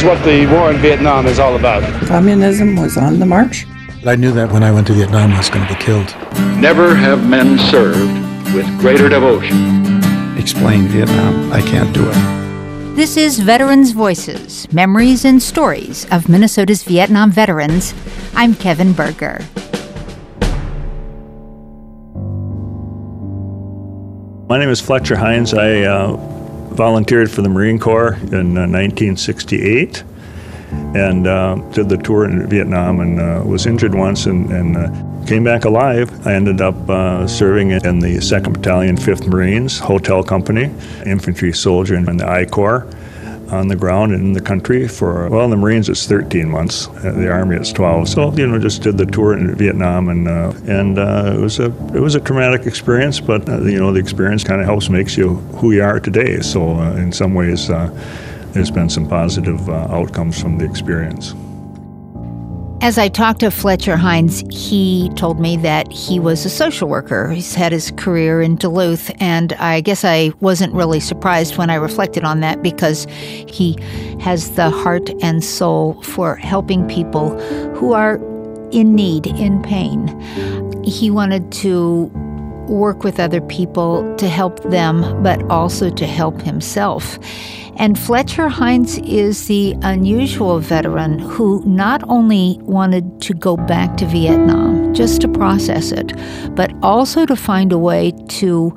is what the war in Vietnam is all about. Communism was on the march. I knew that when I went to Vietnam, I was going to be killed. Never have men served with greater devotion. Explain Vietnam. I can't do it. This is Veterans Voices Memories and Stories of Minnesota's Vietnam Veterans. I'm Kevin Berger. My name is Fletcher Hines. I uh, volunteered for the Marine Corps in uh, 1968 and uh, did the tour in Vietnam and uh, was injured once and, and uh, came back alive. I ended up uh, serving in the 2nd Battalion, 5th Marines, Hotel Company, infantry soldier in the I Corps on the ground in the country for, well, the Marines it's 13 months, the Army it's 12. So, you know, just did the tour in Vietnam and, uh, and uh, it, was a, it was a traumatic experience, but, uh, you know, the experience kind of helps makes you who you are today. So, uh, in some ways, uh, there's been some positive uh, outcomes from the experience. As I talked to Fletcher Hines, he told me that he was a social worker. He's had his career in Duluth, and I guess I wasn't really surprised when I reflected on that because he has the heart and soul for helping people who are in need, in pain. He wanted to work with other people to help them, but also to help himself. And Fletcher Hines is the unusual veteran who not only wanted to go back to Vietnam just to process it, but also to find a way to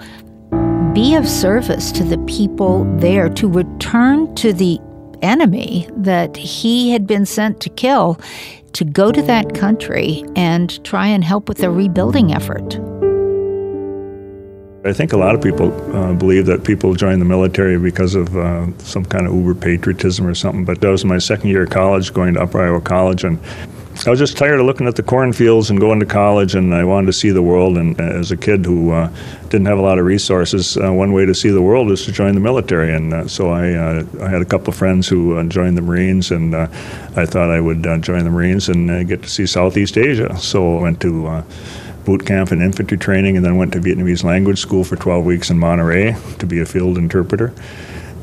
be of service to the people there, to return to the enemy that he had been sent to kill, to go to that country and try and help with the rebuilding effort. I think a lot of people uh, believe that people join the military because of uh, some kind of uber patriotism or something. But that was my second year of college, going to Upper Iowa College, and I was just tired of looking at the cornfields and going to college, and I wanted to see the world. And as a kid who uh, didn't have a lot of resources, uh, one way to see the world is to join the military. And uh, so I, uh, I had a couple of friends who joined the Marines, and I thought I would join the Marines and get to see Southeast Asia. So I went to boot camp and infantry training, and then went to Vietnamese language school for 12 weeks in Monterey to be a field interpreter,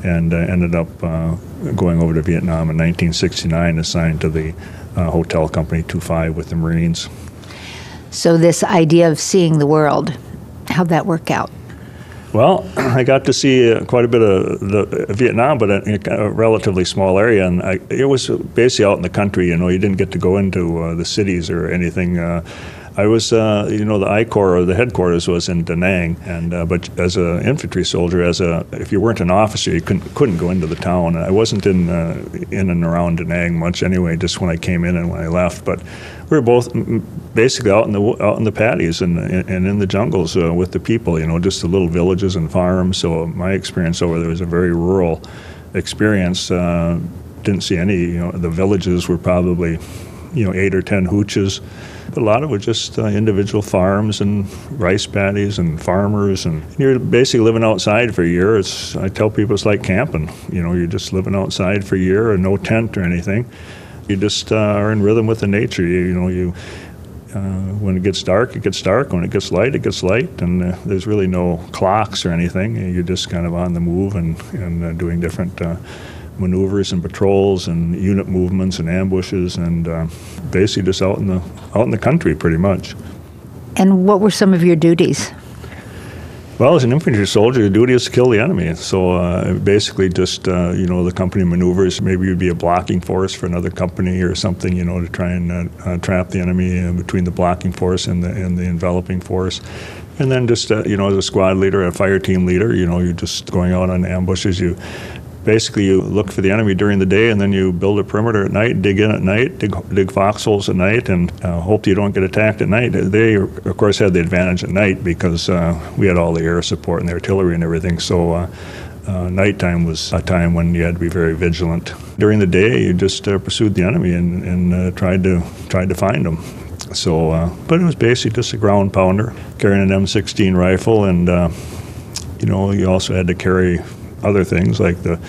and uh, ended up uh, going over to Vietnam in 1969, assigned to the uh, hotel company 25 with the Marines. So, this idea of seeing the world, how'd that work out? Well, I got to see uh, quite a bit of the, Vietnam, but in a, relatively small area, and I, it was basically out in the country. You know, you didn't get to go into uh, the cities or anything. Uh, I was, uh, you know, the I Corps or the headquarters was in Da Nang, and uh, but as an infantry soldier, as a if you weren't an officer, you couldn't couldn't go into the town. I wasn't in uh, in and around Da Nang much anyway, just when I came in and when I left. But we were both basically out in the out in the paddies and and in the jungles uh, with the people, you know, just the little villages and farms. So my experience over there was a very rural experience. Uh, didn't see any, you know, the villages were probably, you know, eight or ten hooches but a lot of it was just uh, individual farms and rice paddies and farmers, and you're basically living outside for a year. It's I tell people it's like camping. You know, you're just living outside for a year, and no tent or anything. You just uh, are in rhythm with the nature. You, you know, you uh, when it gets dark, it gets dark. When it gets light, it gets light. And uh, there's really no clocks or anything. You're just kind of on the move and, and uh, doing different uh, maneuvers and patrols and unit movements and ambushes and uh, basically just out in the out in the country pretty much. And what were some of your duties? Well, as an infantry soldier, your duty is to kill the enemy. So uh, basically, just uh, you know, the company maneuvers. Maybe you'd be a blocking force for another company or something, you know, to try and uh, uh trap the enemy uh, between the blocking force and the and the enveloping force. And then just uh, you know, as a squad leader, a fire team leader, you know, you're just going out on ambushes. You basically you look for the enemy during the day and then you build a perimeter at night, dig in at night, dig, dig foxholes at night, and uh, hope you don't get attacked at night. They, of course, had the advantage at night because uh, we had all the air support and the artillery and everything. So. Uh, uh, nighttime was a time when you had to be very vigilant. During the day, you just uh, pursued the enemy and, and uh, tried to tried to find them. So, uh, but it was basically just a ground pounder, carrying an M16 rifle, and you know, you also had to carry other things like the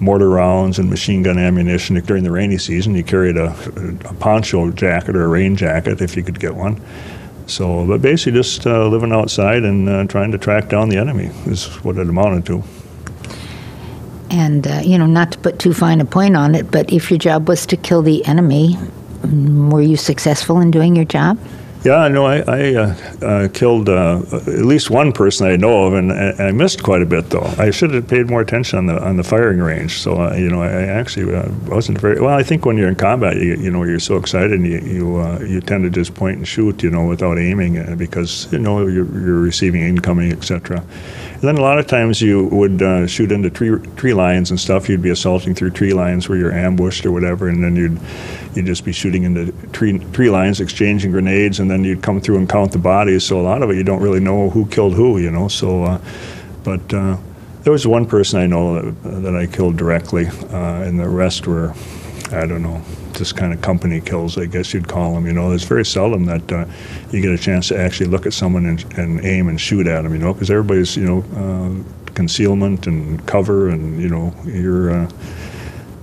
mortar rounds and machine gun ammunition. During the rainy season, you carried a, a poncho jacket or a rain jacket if you could get one. So, but basically just uh, living outside and uh, trying to track down the enemy is what it amounted to. And, uh, you know, not to put too fine a point on it, but if your job was to kill the enemy, mm, were you successful in doing your job? Yeah, no, I, I uh, uh, killed uh, at least one person I know of, and I, I missed quite a bit though. I should have paid more attention on the on the firing range. So uh, you know, I, I actually uh, wasn't very well. I think when you're in combat, you, you know, you're so excited, and you you, uh, you tend to just point and shoot, you know, without aiming, because you know you're, you're receiving incoming, etc. Then a lot of times you would uh, shoot into tree tree lines and stuff. You'd be assaulting through tree lines where you're ambushed or whatever, and then you'd you'd just be shooting into tree tree lines, exchanging grenades, and then you'd come through and count the bodies. So a lot of it you don't really know who killed who, you know. So, uh, but uh, there was one person I know that, that I killed directly, uh, and the rest were, I don't know, just kind of company kills, I guess you'd call them. You know, it's very seldom that uh, you get a chance to actually look at someone and, and aim and shoot at them. You know, because everybody's you know uh, concealment and cover, and you know, you're uh,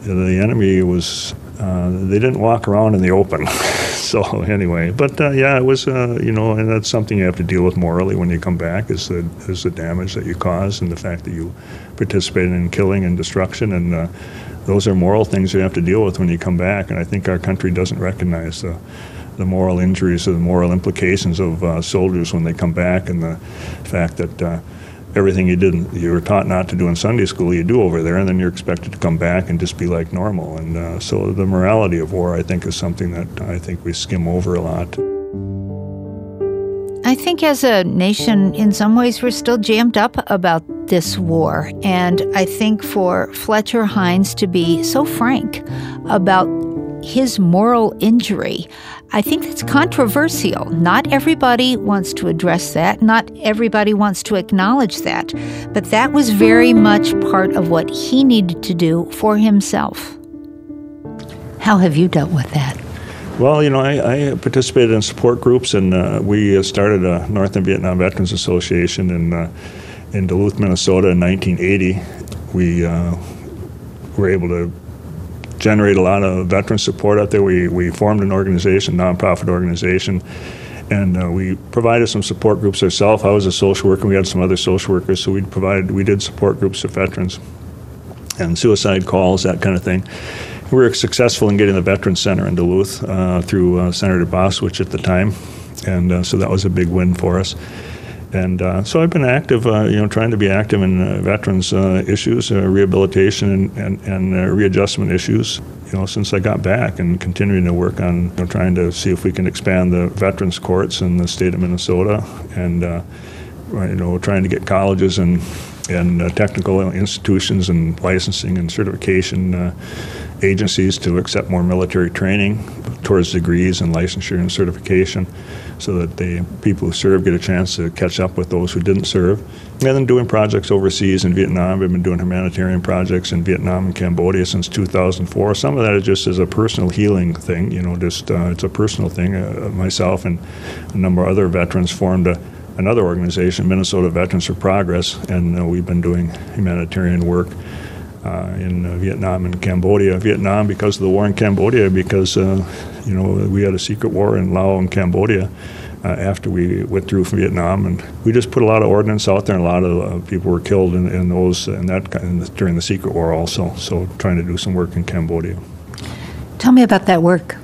the enemy was. Uh, they didn't walk around in the open. so anyway, but uh, yeah, it was uh, you know, and that's something you have to deal with morally when you come back is the is the damage that you caused and the fact that you participated in killing and destruction and those are moral things you have to deal with when you come back. And I think our country doesn't recognize the, the moral injuries or the moral implications of uh, soldiers when they come back, and the fact that uh, everything you did you were taught not to do in Sunday school you do over there, and then you're expected to come back and just be like normal. And uh, so the morality of war, I think, is something that I think we skim over a lot. I think as a nation, in some ways, we're still jammed up about this war. And I think for Fletcher Hines to be so frank about his moral injury, I think that's controversial. Not everybody wants to address that. Not everybody wants to acknowledge that. But that was very much part of what he needed to do for himself. How have you dealt with that? Well, you know, I, I participated in support groups, and uh, we started a Northland Vietnam Veterans Association in uh, in Duluth, Minnesota, in 1980. We uh, were able to generate a lot of veteran support out there. We we formed an organization, nonprofit organization, and uh, we provided some support groups ourselves. I was a social worker. We had some other social workers, so we provided we did support groups for veterans and suicide calls, that kind of thing we were successful in getting the Veterans Center in Duluth uh, through uh, Senator Boschwitz at the time, and uh, so that was a big win for us. And uh, so I've been active, uh, you know, trying to be active in uh, veterans issues, rehabilitation, and, and, and readjustment issues, you know, since I got back, and continuing to work on you know, trying to see if we can expand the veterans courts in the state of Minnesota, and you know, trying to get colleges and and technical institutions and licensing and certification agencies to accept more military training towards degrees and licensure and certification so that the people who serve get a chance to catch up with those who didn't serve. And then doing projects overseas in Vietnam. I've been doing humanitarian projects in Vietnam and Cambodia since 2004. Some of that is just as a personal healing thing, you know, just uh, it's a personal thing. Uh, myself and a number of other veterans formed a, another organization, Minnesota Veterans for Progress, and uh, we've been doing humanitarian work uh, in uh, Vietnam and Cambodia. Vietnam because of the war in Cambodia, because uh, you know we had a secret war in Laos and Cambodia. Uh, after we withdrew from Vietnam, and we just put a lot of ordnance out there, and a lot of people were killed in, in those in that in the, during the secret war also. So trying to do some work in Cambodia. Tell me about that work.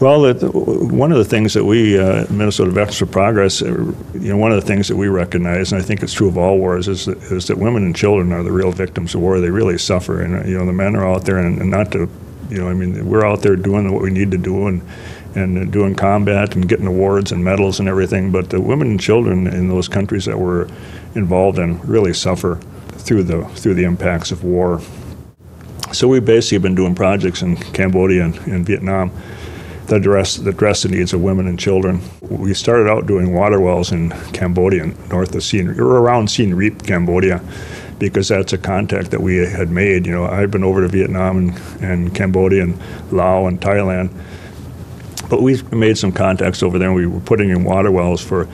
Well, the, one of the things that we, uh, Minnesota Veterans for Progress, uh, you know, one of the things that we recognize, and I think it's true of all wars, is that, is that women and children are the real victims of war. They really suffer, and uh, you know, the men are out there, and, and not to, you know, I mean, we're out there doing what we need to do, and and doing combat and getting awards and medals and everything. But the women and children in those countries that we're involved in really suffer through the through the impacts of war. So we've basically been doing projects in Cambodia and, and Vietnam that address, that address the needs of women and children. We started out doing water wells in Cambodia, north of Siem, or around Siem Reap, Cambodia, because that's a contact that we had made. You know, I've been over to Vietnam and, and Cambodia and Laos and Thailand, but we made some contacts over there. and We were putting in water wells for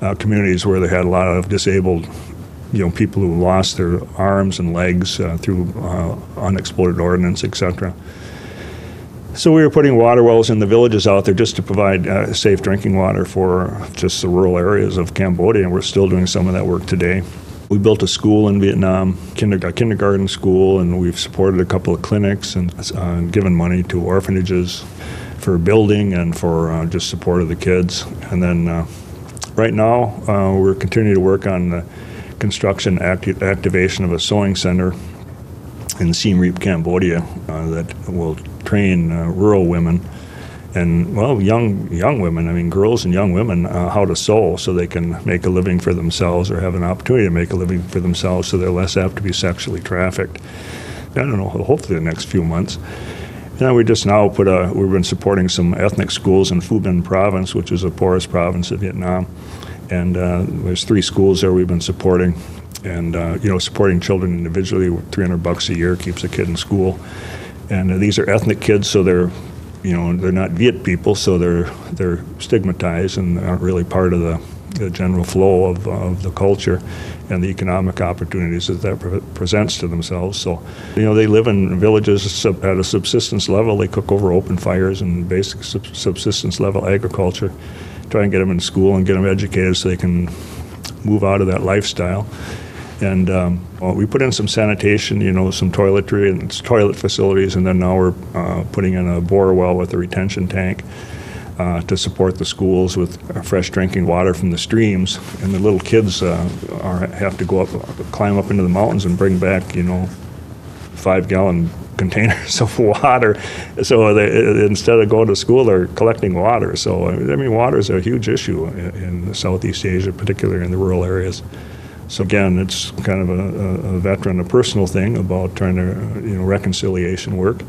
uh, communities where they had a lot of disabled you know, people who lost their arms and legs uh, through uh, unexploded ordnance, etc. So we were putting water wells in the villages out there just to provide uh, safe drinking water for just the rural areas of Cambodia, and we're still doing some of that work today. We built a school in Vietnam, kinder, kindergarten school, and we've supported a couple of clinics and uh, given money to orphanages for building and for uh, just support of the kids. And then uh, right now, uh, we're continuing to work on the construction acti- activation of a sewing center in Siem Reap, Cambodia, uh, that will train uh, rural women and well, young young women. I mean, girls and young women uh, how to sew so they can make a living for themselves or have an opportunity to make a living for themselves, so they're less apt to be sexually trafficked. I don't know. Hopefully, the next few months. And we just now put a. We've been supporting some ethnic schools in Phu Binh Province, which is a poorest province of Vietnam, and uh, there's three schools there we've been supporting, and uh, you know, supporting children individually, 300 bucks a year keeps a kid in school, and these are ethnic kids, so they're you know, they're not Viet people, so they're they're stigmatized and aren't really part of the, the general flow of, of the culture and the economic opportunities that that pre- presents to themselves. So, you know, they live in villages at a subsistence level. They cook over open fires and basic sub- subsistence level agriculture. Try and get them in school and get them educated so they can move out of that lifestyle. And um, well, we put in some sanitation, you know, some toiletry and toilet facilities, and then now we're uh, putting in a bore well with a retention tank uh, to support the schools with fresh drinking water from the streams. And the little kids uh, are, have to go up, climb up into the mountains and bring back, you know, five gallon containers of water. So they, instead of going to school, they're collecting water. So, I mean, water is a huge issue in, in Southeast Asia, particularly in the rural areas. So again, it's kind of a, a, veteran, a personal thing about trying to, you know, reconciliation work,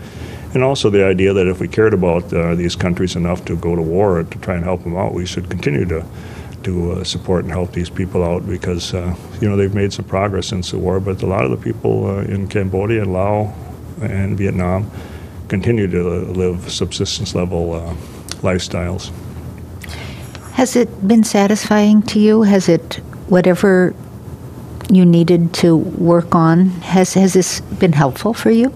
and also the idea that if we cared about uh, these countries enough to go to war to try and help them out, we should continue to to uh, support and help these people out because uh, you know they've made some progress since the war, but a lot of the people uh, in Cambodia, Laos, and Vietnam continue to live subsistence level uh, lifestyles. Has it been satisfying to you? Has it whatever you needed to work on. Has, has this been helpful for you?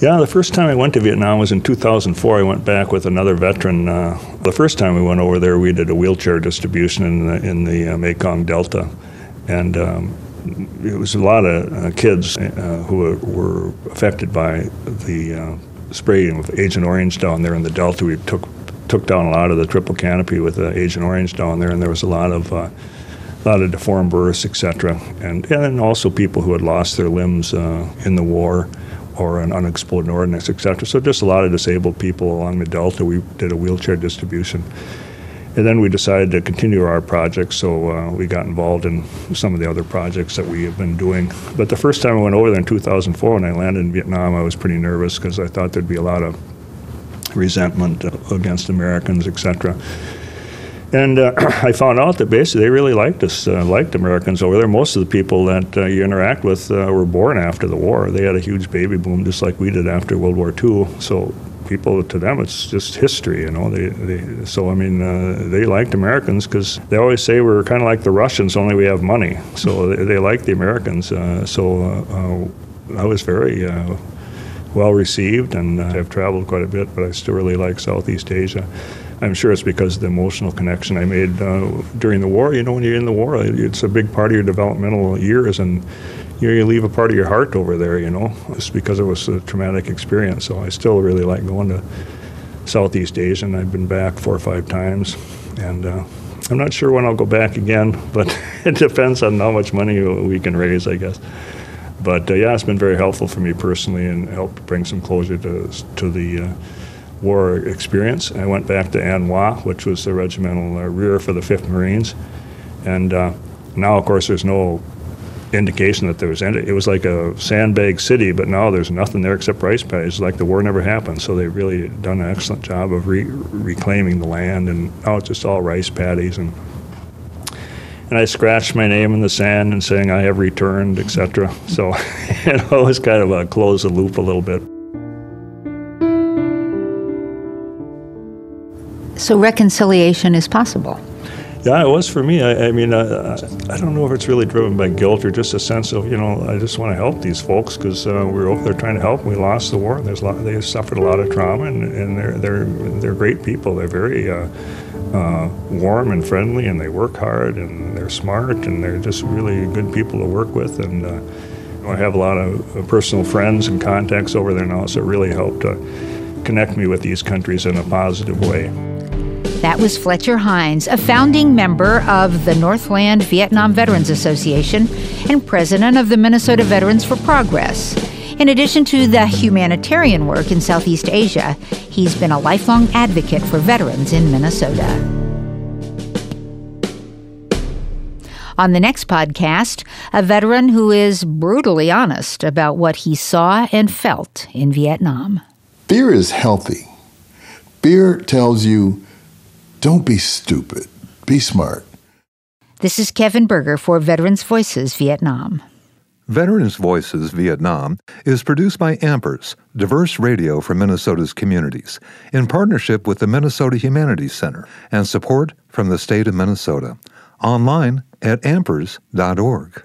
Yeah, the first time I went to Vietnam was in 2004. I went back with another veteran. Uh, the first time we went over there, we did a wheelchair distribution in the, in the uh, Mekong Delta. And um, it was a lot of uh, kids uh, who were, affected by the uh, spraying of Agent Orange down there in the Delta. We took, took down a lot of the triple canopy with Agent Orange down there, and there was a lot of uh, a lot of deformed births, etc., and and also people who had lost their limbs uh, in the war or an unexploded ordnance, etc. So just a lot of disabled people along the Delta. We did a wheelchair distribution. And then we decided to continue our project, so uh, we got involved in some of the other projects that we have been doing. But the first time I went over there in 2004, when I landed in Vietnam, I was pretty nervous because I thought there'd be a lot of resentment uh, against Americans, etc. And uh, I found out that basically they really liked us, uh, liked Americans over there. Most of the people that uh, you interact with uh, were born after the war. They had a huge baby boom, just like we did after World War II. So people, to them, it's just history, you know. They, they so I mean, uh, they liked Americans because they always say we're kind of like the Russians, only we have money. So they, they like the Americans. Uh, so I was very well received, and I've traveled quite a bit, but I still really like Southeast Asia. I'm sure it's because of the emotional connection I made uh, during the war. You know, when you're in the war, it's a big part of your developmental years, and you, know, you leave a part of your heart over there. You know, just because it was a traumatic experience. So I still really like going to Southeast Asia, and I've been back four or five times, and. Uh, I'm not sure when I'll go back again, but it depends on how much money we can raise, I guess. But uh, yeah, it's been very helpful for me personally and helped bring some closure to to the uh, war experience. I went back to An Hoa, which was the regimental uh, rear for the 5th Marines. And uh, now, of course, there's no indication that there was any. It was like a sandbag city, but now there's nothing there except rice paddies. like the war never happened. So they've really done an excellent job of re- reclaiming the land, and now it's just all rice paddies. And and I scratched my name in the sand and saying I have returned, etc. So you know, it was kind of a close the loop a little bit. So reconciliation is possible. Yeah, it was for me. I, I mean, uh, I don't know if it's really driven by guilt or just a sense of, you know, I just want to help these folks because uh, we are over there trying to help. We lost the war. There's a lot, they suffered a lot of trauma, and, and they're they're they're great people. They're very uh, uh, warm and friendly, and they work hard, and they're smart, and they're just really good people to work with. And uh, I have a lot of uh, personal friends and contacts over there now, so it really helped to connect me with these countries in a positive way. That was Fletcher Hines, a founding member of the Northland Vietnam Veterans Association and president of the Minnesota Veterans for Progress. In addition to the humanitarian work in Southeast Asia, he's been a lifelong advocate for veterans in Minnesota. On the next podcast, a veteran who is brutally honest about what he saw and felt in Vietnam. Fear is healthy. Fear tells you, don't be stupid, be smart. This is Kevin Berger for Veterans Voices Vietnam. Veterans Voices Vietnam is produced by Ampers, diverse radio for Minnesota's communities, in partnership with the Minnesota Humanities Center and support from the state of Minnesota. Online at ampers.org.